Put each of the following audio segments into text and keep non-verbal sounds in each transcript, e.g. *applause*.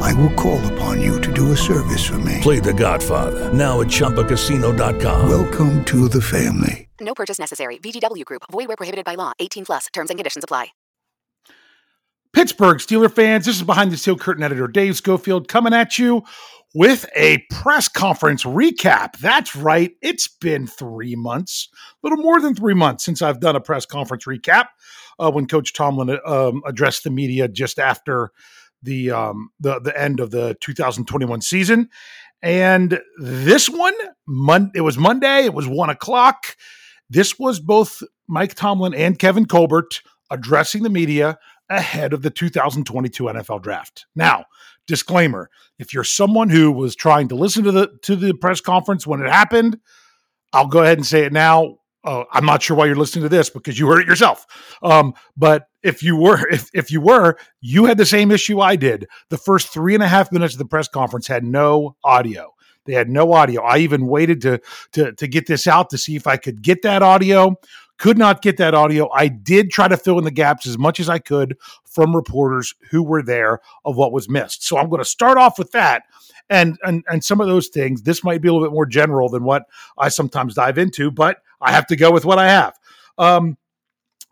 I will call upon you to do a service for me. Play The Godfather now at ChumbaCasino.com. Welcome to the family. No purchase necessary. VGW Group. Void where prohibited by law. 18 plus. Terms and conditions apply. Pittsburgh Steeler fans, this is behind the steel curtain editor Dave Schofield coming at you with a press conference recap. That's right. It's been three months, a little more than three months since I've done a press conference recap uh, when Coach Tomlin um, addressed the media just after the, um, the the end of the 2021 season. And this one, Mon- it was Monday. It was one o'clock. This was both Mike Tomlin and Kevin Colbert addressing the media ahead of the 2022 NFL draft. Now, disclaimer, if you're someone who was trying to listen to the to the press conference when it happened, I'll go ahead and say it now. Uh, I'm not sure why you're listening to this because you heard it yourself. Um, but if you were, *laughs* if if you were, you had the same issue I did. The first three and a half minutes of the press conference had no audio. They had no audio. I even waited to to to get this out to see if I could get that audio. Could not get that audio. I did try to fill in the gaps as much as I could from reporters who were there of what was missed. So I'm going to start off with that. And, and and some of those things, this might be a little bit more general than what I sometimes dive into, but I have to go with what I have. Um,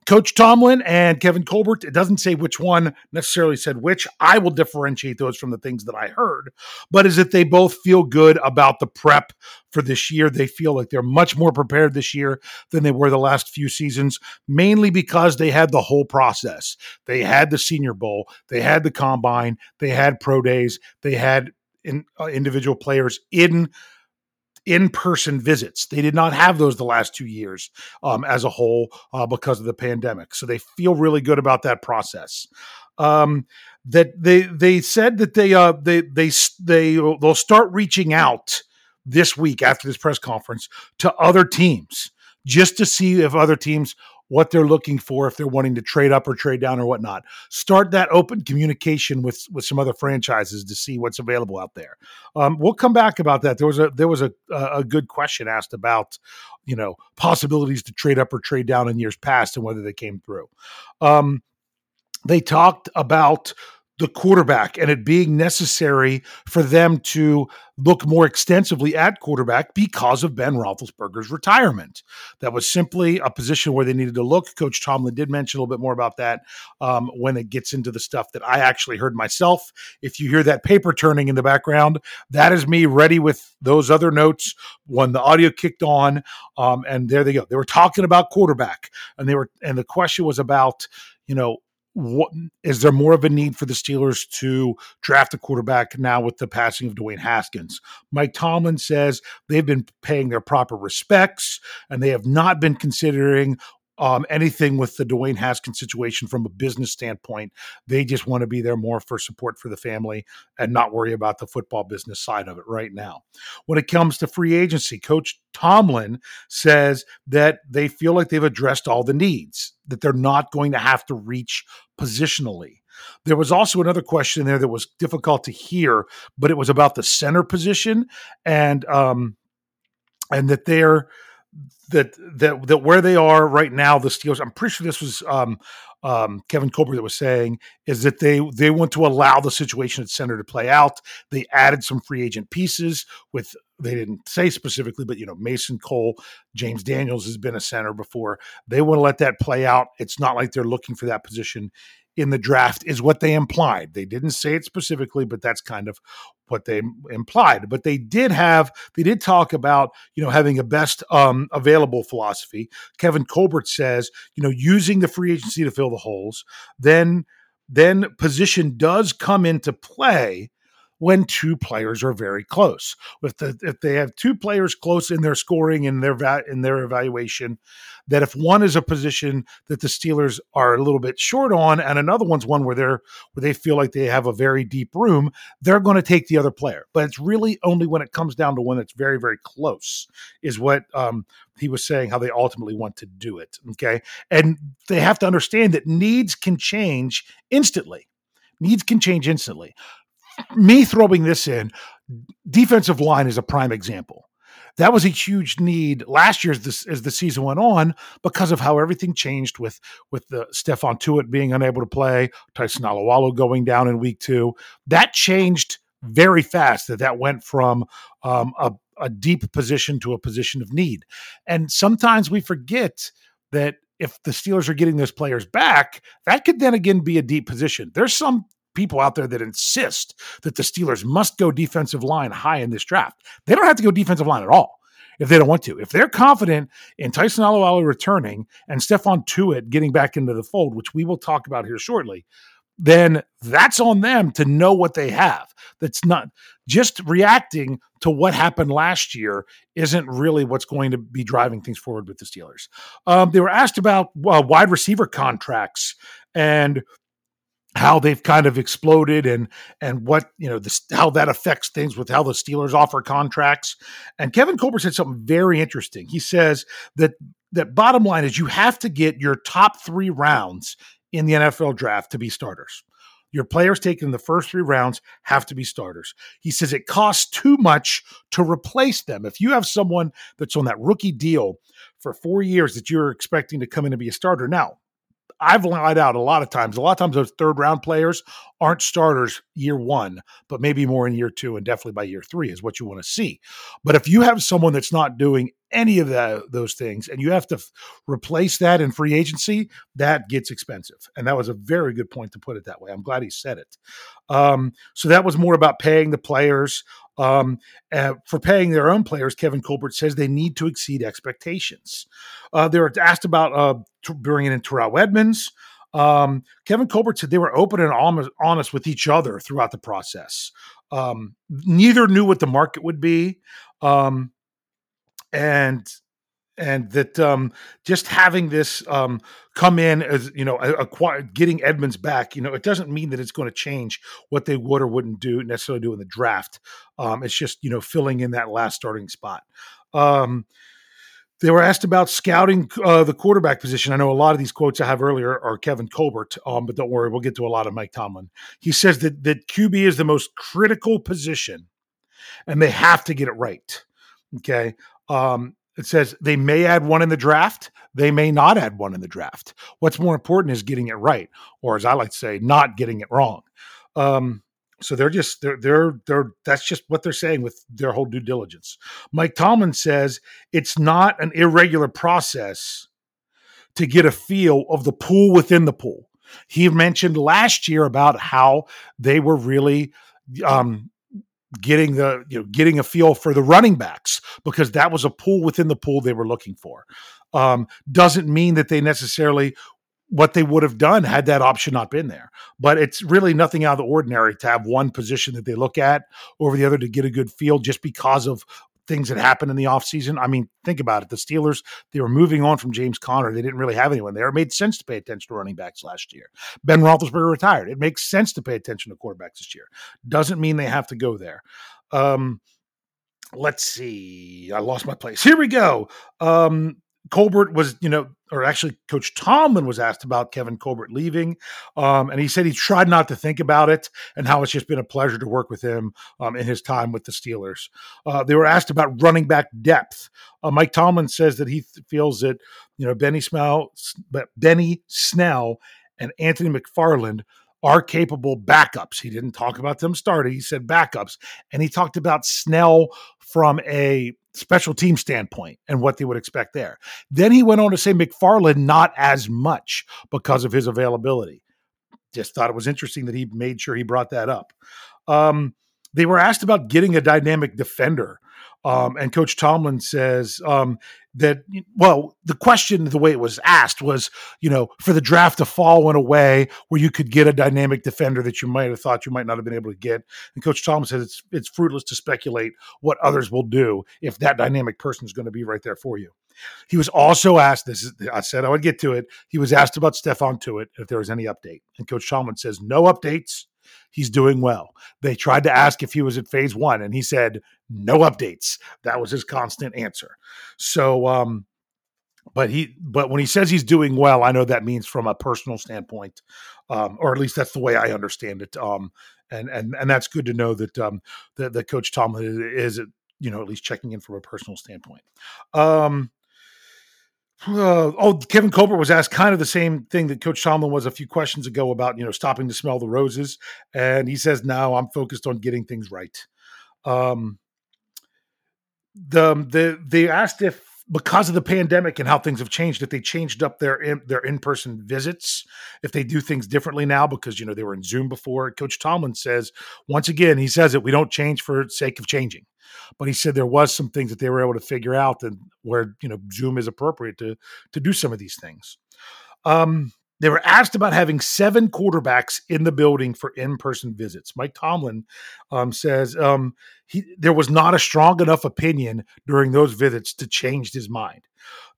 Coach Tomlin and Kevin Colbert, it doesn't say which one necessarily said which. I will differentiate those from the things that I heard, but is that they both feel good about the prep for this year. They feel like they're much more prepared this year than they were the last few seasons, mainly because they had the whole process. They had the Senior Bowl, they had the combine, they had pro days, they had in, uh, individual players in in-person visits. They did not have those the last two years um, as a whole uh, because of the pandemic. So they feel really good about that process. Um, that they they said that they uh, they they they they'll start reaching out this week after this press conference to other teams just to see if other teams what they're looking for if they're wanting to trade up or trade down or whatnot. Start that open communication with with some other franchises to see what's available out there. Um, we'll come back about that. There was a there was a a good question asked about you know possibilities to trade up or trade down in years past and whether they came through. Um, they talked about the quarterback and it being necessary for them to look more extensively at quarterback because of Ben Roethlisberger's retirement. That was simply a position where they needed to look. Coach Tomlin did mention a little bit more about that um, when it gets into the stuff that I actually heard myself. If you hear that paper turning in the background, that is me ready with those other notes when the audio kicked on. Um, and there they go. They were talking about quarterback, and they were, and the question was about, you know, what is there more of a need for the Steelers to draft a quarterback now with the passing of Dwayne Haskins? Mike Tomlin says they've been paying their proper respects and they have not been considering um, anything with the Dwayne Haskins situation from a business standpoint. They just want to be there more for support for the family and not worry about the football business side of it right now. When it comes to free agency, Coach Tomlin says that they feel like they've addressed all the needs, that they're not going to have to reach positionally. There was also another question there that was difficult to hear, but it was about the center position and um, and that they're that that that where they are right now, the Steelers. I'm pretty sure this was um, um, Kevin Colbert that was saying is that they they want to allow the situation at center to play out. They added some free agent pieces with they didn't say specifically, but you know Mason Cole, James Daniels has been a center before. They want to let that play out. It's not like they're looking for that position in the draft is what they implied. They didn't say it specifically, but that's kind of what they implied. But they did have, they did talk about, you know, having a best um, available philosophy. Kevin Colbert says, you know, using the free agency to fill the holes. Then, then position does come into play when two players are very close. If the, if they have two players close in their scoring and their va- in their evaluation, that if one is a position that the Steelers are a little bit short on, and another one's one where they're where they feel like they have a very deep room, they're going to take the other player. But it's really only when it comes down to one that's very very close is what um, he was saying how they ultimately want to do it. Okay, and they have to understand that needs can change instantly. Needs can change instantly me throwing this in, defensive line is a prime example. That was a huge need last year as, this, as the season went on because of how everything changed with with the Stephon Tuitt being unable to play, Tyson Alualu going down in week two. That changed very fast. That that went from um, a, a deep position to a position of need, and sometimes we forget that if the Steelers are getting those players back, that could then again be a deep position. There's some people out there that insist that the Steelers must go defensive line high in this draft. They don't have to go defensive line at all if they don't want to. If they're confident in Tyson Alualu returning and Stephon Tuitt getting back into the fold, which we will talk about here shortly, then that's on them to know what they have. That's not just reacting to what happened last year isn't really what's going to be driving things forward with the Steelers. Um, they were asked about uh, wide receiver contracts and how they've kind of exploded and and what you know this how that affects things with how the Steelers offer contracts. And Kevin Colbert said something very interesting. He says that that bottom line is you have to get your top three rounds in the NFL draft to be starters. Your players taken in the first three rounds have to be starters. He says it costs too much to replace them. If you have someone that's on that rookie deal for four years that you're expecting to come in and be a starter, now I've lied out a lot of times. A lot of times those third round players aren't starters year one, but maybe more in year two and definitely by year three is what you want to see. But if you have someone that's not doing any of that, those things and you have to f- replace that in free agency, that gets expensive. And that was a very good point to put it that way. I'm glad he said it. Um, so that was more about paying the players. Um, uh, for paying their own players, Kevin Colbert says they need to exceed expectations. Uh, they were asked about uh, t- bringing in Terrell Edmunds. Um, Kevin Colbert said they were open and honest with each other throughout the process. Um, neither knew what the market would be, um, and and that um, just having this um, come in as you know, acquire, getting Edmunds back, you know, it doesn't mean that it's going to change what they would or wouldn't do necessarily do in the draft. Um, it's just you know filling in that last starting spot. Um, they were asked about scouting uh, the quarterback position. I know a lot of these quotes I have earlier are Kevin Colbert, um, but don't worry, we'll get to a lot of Mike Tomlin. He says that that QB is the most critical position, and they have to get it right. Okay, um, it says they may add one in the draft, they may not add one in the draft. What's more important is getting it right, or as I like to say, not getting it wrong. Um, so they're just they're they're they're that's just what they're saying with their whole due diligence. Mike Tomlin says it's not an irregular process to get a feel of the pool within the pool. He mentioned last year about how they were really um, getting the you know getting a feel for the running backs because that was a pool within the pool they were looking for. Um, doesn't mean that they necessarily what they would have done had that option not been there. But it's really nothing out of the ordinary to have one position that they look at over the other to get a good feel just because of things that happened in the offseason. I mean, think about it. The Steelers, they were moving on from James Conner. They didn't really have anyone there. It made sense to pay attention to running backs last year. Ben Roethlisberger retired. It makes sense to pay attention to quarterbacks this year. Doesn't mean they have to go there. Um, let's see. I lost my place. Here we go. Um, Colbert was, you know, or actually Coach Tomlin was asked about Kevin Colbert leaving. Um, and he said he tried not to think about it and how it's just been a pleasure to work with him um, in his time with the Steelers. Uh, they were asked about running back depth. Uh, Mike Tomlin says that he th- feels that, you know, Benny Snell, Benny Snell and Anthony McFarland are capable backups. He didn't talk about them starting, he said backups. And he talked about Snell from a special team standpoint and what they would expect there. Then he went on to say McFarland not as much because of his availability. Just thought it was interesting that he made sure he brought that up. Um, they were asked about getting a dynamic defender. Um, and Coach Tomlin says um, that, well, the question, the way it was asked was, you know, for the draft to fall in a way where you could get a dynamic defender that you might have thought you might not have been able to get. And Coach Tomlin says it's it's fruitless to speculate what others will do if that dynamic person is going to be right there for you. He was also asked, this is, I said I would get to it. He was asked about Stephon it if there was any update. And Coach Tomlin says, no updates he's doing well. They tried to ask if he was at phase one, and he said, no updates. That was his constant answer. So, um, but he, but when he says he's doing well, I know that means from a personal standpoint, um, or at least that's the way I understand it. Um, and and and that's good to know that um, that, that Coach Tomlin is, is, you know, at least checking in from a personal standpoint. Um, uh, oh, Kevin Colbert was asked kind of the same thing that Coach Tomlin was a few questions ago about, you know, stopping to smell the roses. And he says, now I'm focused on getting things right. Um, the, the, they asked if, because of the pandemic and how things have changed, if they changed up their in, their in person visits, if they do things differently now because you know they were in Zoom before. Coach Tomlin says once again, he says it we don't change for sake of changing but he said there was some things that they were able to figure out and where you know Zoom is appropriate to to do some of these things. Um, they were asked about having seven quarterbacks in the building for in-person visits. Mike Tomlin um, says um, he there was not a strong enough opinion during those visits to change his mind.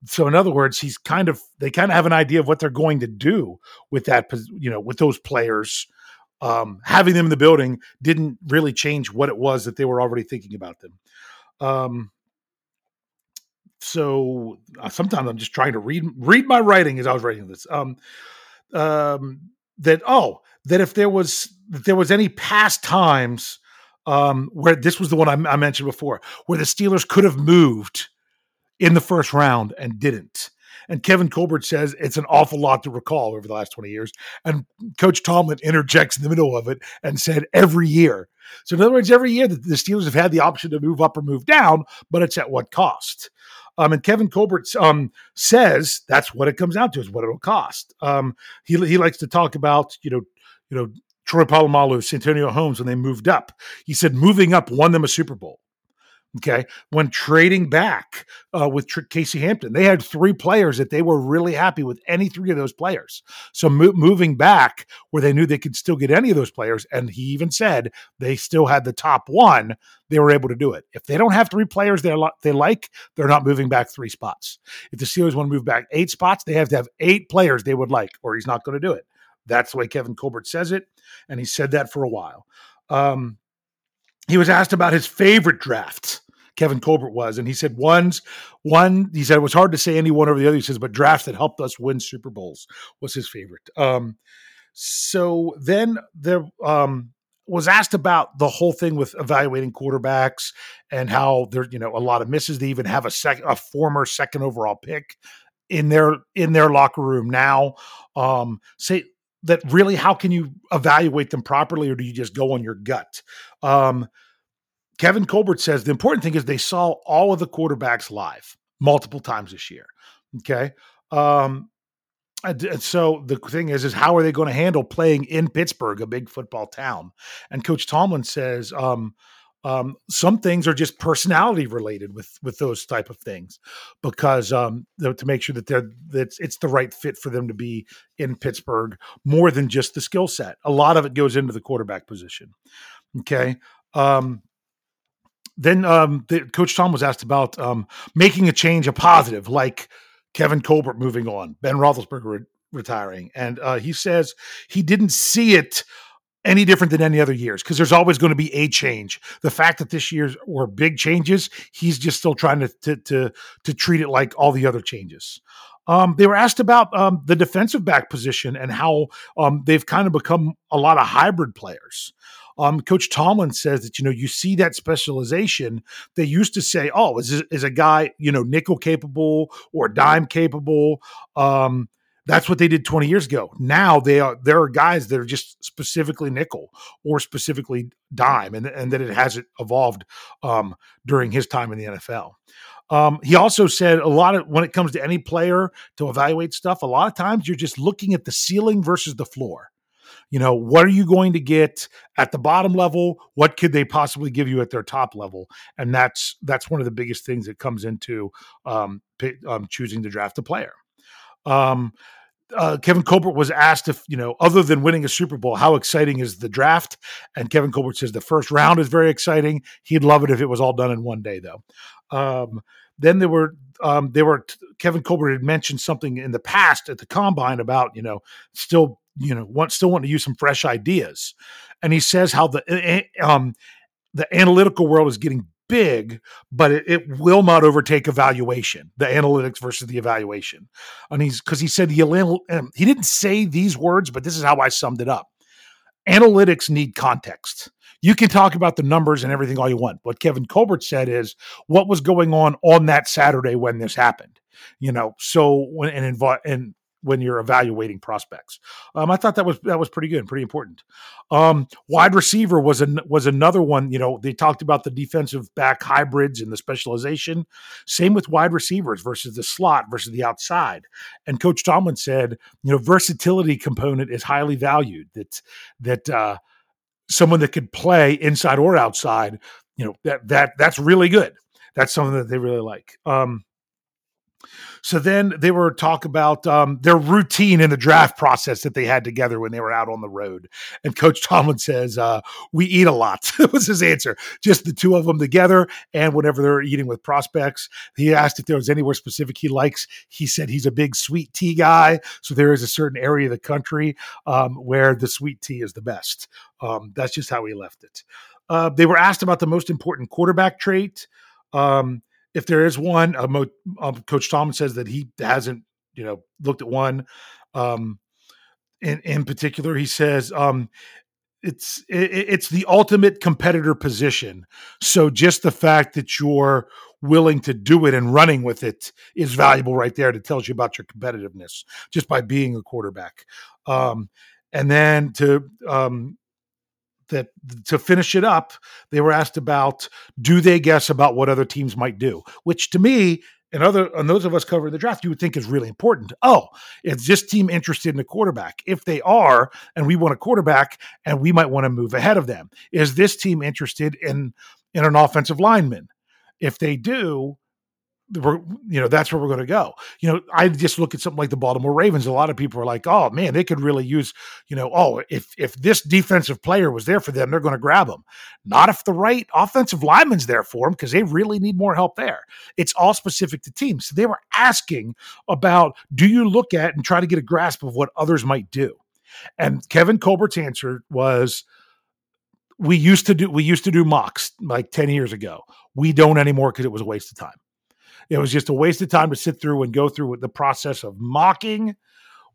So, in other words, he's kind of they kind of have an idea of what they're going to do with that, you know, with those players um, having them in the building didn't really change what it was that they were already thinking about them. So uh, sometimes I'm just trying to read read my writing as I was writing this. Um, um, that oh, that if there was if there was any past times um, where this was the one I, I mentioned before, where the Steelers could have moved in the first round and didn't. And Kevin Colbert says it's an awful lot to recall over the last 20 years. And Coach Tomlin interjects in the middle of it and said every year. So, in other words, every year the Steelers have had the option to move up or move down, but it's at what cost? Um, and Kevin Colbert um, says that's what it comes down to is what it'll cost. Um, he, he likes to talk about, you know, you know, Troy Polamalu, Santonio Holmes when they moved up. He said moving up won them a Super Bowl. Okay. When trading back uh, with Tr- Casey Hampton, they had three players that they were really happy with any three of those players. So mo- moving back where they knew they could still get any of those players, and he even said they still had the top one, they were able to do it. If they don't have three players they they like, they're not moving back three spots. If the Steelers want to move back eight spots, they have to have eight players they would like, or he's not going to do it. That's the way Kevin Colbert says it, and he said that for a while. Um, he was asked about his favorite drafts. Kevin Colbert was, and he said one's one. He said it was hard to say any one over the other. He says, but drafts that helped us win Super Bowls was his favorite. Um, so then there um, was asked about the whole thing with evaluating quarterbacks and how there, you know, a lot of misses. They even have a second, a former second overall pick in their in their locker room now. Um, say that really, how can you evaluate them properly, or do you just go on your gut? Um, Kevin Colbert says the important thing is they saw all of the quarterbacks live multiple times this year. Okay. Um, and so the thing is, is how are they going to handle playing in Pittsburgh, a big football town? And Coach Tomlin says, um, Um, some things are just personality related with with those type of things, because um, to make sure that they're that it's the right fit for them to be in Pittsburgh more than just the skill set. A lot of it goes into the quarterback position. Okay. Um, then um, the, Coach Tom was asked about um, making a change a positive, like Kevin Colbert moving on, Ben Roethlisberger re- retiring, and uh, he says he didn't see it any different than any other years because there's always going to be a change. The fact that this year's were big changes, he's just still trying to to to, to treat it like all the other changes. Um, they were asked about um, the defensive back position and how um, they've kind of become a lot of hybrid players. Um, Coach Tomlin says that you know you see that specialization. They used to say, "Oh, is is a guy you know nickel capable or dime capable?" Um, that's what they did 20 years ago. Now they are there are guys that are just specifically nickel or specifically dime, and and that it hasn't evolved um, during his time in the NFL. Um, he also said a lot of when it comes to any player to evaluate stuff, a lot of times you're just looking at the ceiling versus the floor you know what are you going to get at the bottom level what could they possibly give you at their top level and that's that's one of the biggest things that comes into um, um, choosing to draft a player um, uh, Kevin Colbert was asked if, you know, other than winning a Super Bowl, how exciting is the draft? And Kevin Colbert says the first round is very exciting. He'd love it if it was all done in one day, though. Um, then there were um, there were Kevin Colbert had mentioned something in the past at the combine about you know still you know want still want to use some fresh ideas and he says how the eh, eh, um the analytical world is getting big but it, it will not overtake evaluation the analytics versus the evaluation. And he's because he said the um, he didn't say these words but this is how i summed it up. Analytics need context. You can talk about the numbers and everything all you want. What kevin colbert said is what was going on on that saturday when this happened? You know so when and invo- and when you're evaluating prospects. Um, I thought that was that was pretty good pretty important. Um, wide receiver was an, was another one. You know, they talked about the defensive back hybrids and the specialization. Same with wide receivers versus the slot versus the outside. And Coach Tomlin said, you know, versatility component is highly valued. That that uh, someone that could play inside or outside, you know, that that that's really good. That's something that they really like. Um, so then they were talk about um, their routine in the draft process that they had together when they were out on the road. And Coach Tomlin says, uh, "We eat a lot." *laughs* was his answer. Just the two of them together, and whenever they're eating with prospects, he asked if there was anywhere specific he likes. He said he's a big sweet tea guy, so there is a certain area of the country um, where the sweet tea is the best. Um, that's just how he left it. Uh, they were asked about the most important quarterback trait. Um, if there is one, Mo, um, Coach Tomlin says that he hasn't, you know, looked at one. Um, in in particular, he says um, it's it, it's the ultimate competitor position. So just the fact that you're willing to do it and running with it is valuable right there. That tells you about your competitiveness just by being a quarterback. Um, and then to um, that to finish it up, they were asked about do they guess about what other teams might do, which to me and other and those of us covering the draft, you would think is really important. Oh, is this team interested in a quarterback? If they are, and we want a quarterback, and we might want to move ahead of them, is this team interested in in an offensive lineman? If they do, we're you know that's where we're going to go. You know i just look at something like the baltimore ravens a lot of people are like oh man they could really use you know oh if if this defensive player was there for them they're going to grab them not if the right offensive lineman's there for them because they really need more help there. It's all specific to teams. So they were asking about do you look at and try to get a grasp of what others might do? And kevin colbert's answer was we used to do we used to do mocks like 10 years ago. We don't anymore because it was a waste of time it was just a waste of time to sit through and go through the process of mocking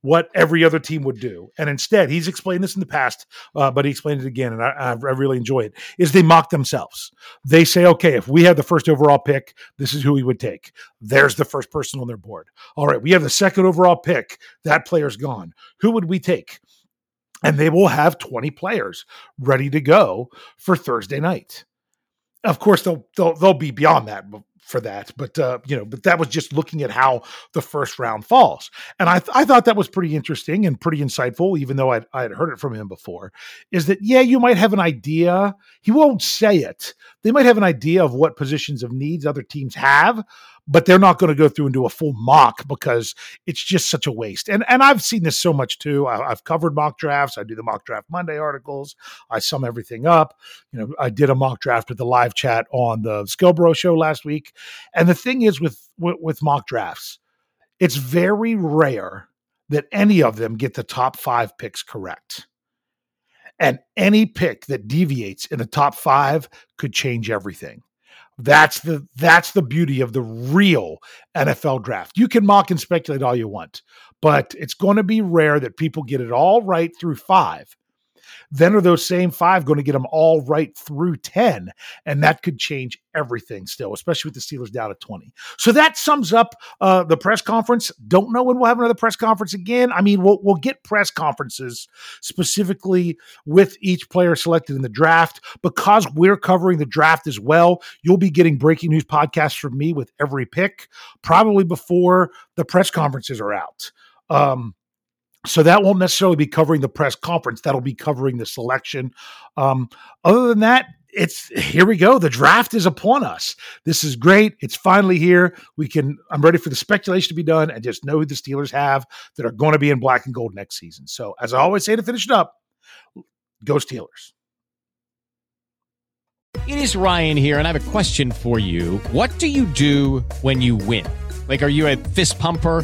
what every other team would do. And instead, he's explained this in the past, uh, but he explained it again, and I, I, really enjoy it. Is they mock themselves. They say, okay, if we had the first overall pick, this is who we would take. There's the first person on their board. All right, we have the second overall pick. That player's gone. Who would we take? And they will have 20 players ready to go for Thursday night. Of course, they'll they'll, they'll be beyond that for that, but uh, you know, but that was just looking at how the first round falls, and I th- I thought that was pretty interesting and pretty insightful, even though I'd, I'd heard it from him before. Is that yeah, you might have an idea, he won't say it they might have an idea of what positions of needs other teams have, but they're not going to go through and do a full mock because it's just such a waste. And and I've seen this so much too. I, have covered mock drafts. I do the mock draft Monday articles. I sum everything up. You know, I did a mock draft at the live chat on the Skillbro show last week. And the thing is with, with, with mock drafts, it's very rare that any of them get the top five picks correct. And any pick that deviates in the top five could change everything. That's the that's the beauty of the real NFL draft. You can mock and speculate all you want, but it's going to be rare that people get it all right through 5 then are those same five going to get them all right through 10? And that could change everything still, especially with the Steelers down at 20. So that sums up uh, the press conference. Don't know when we'll have another press conference again. I mean, we'll, we'll get press conferences specifically with each player selected in the draft. Because we're covering the draft as well, you'll be getting breaking news podcasts from me with every pick, probably before the press conferences are out. Um, so that won't necessarily be covering the press conference. That'll be covering the selection. Um, other than that, it's here we go. The draft is upon us. This is great. It's finally here. We can. I'm ready for the speculation to be done and just know who the Steelers have that are going to be in black and gold next season. So, as I always say to finish it up, go Steelers. It is Ryan here, and I have a question for you. What do you do when you win? Like, are you a fist pumper?